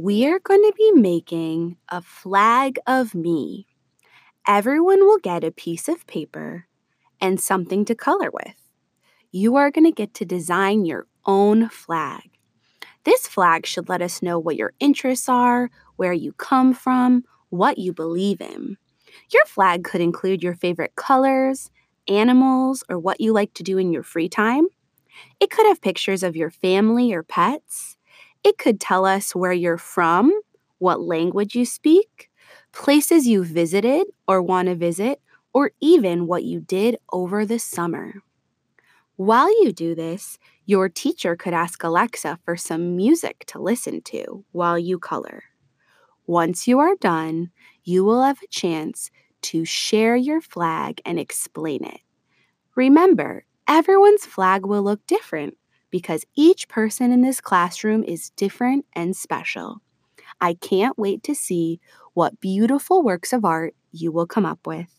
We are going to be making a flag of me. Everyone will get a piece of paper and something to color with. You are going to get to design your own flag. This flag should let us know what your interests are, where you come from, what you believe in. Your flag could include your favorite colors, animals, or what you like to do in your free time. It could have pictures of your family or pets. It could tell us where you're from, what language you speak, places you visited or want to visit, or even what you did over the summer. While you do this, your teacher could ask Alexa for some music to listen to while you color. Once you are done, you will have a chance to share your flag and explain it. Remember, everyone's flag will look different because each person in this classroom is different and special. I can't wait to see what beautiful works of art you will come up with.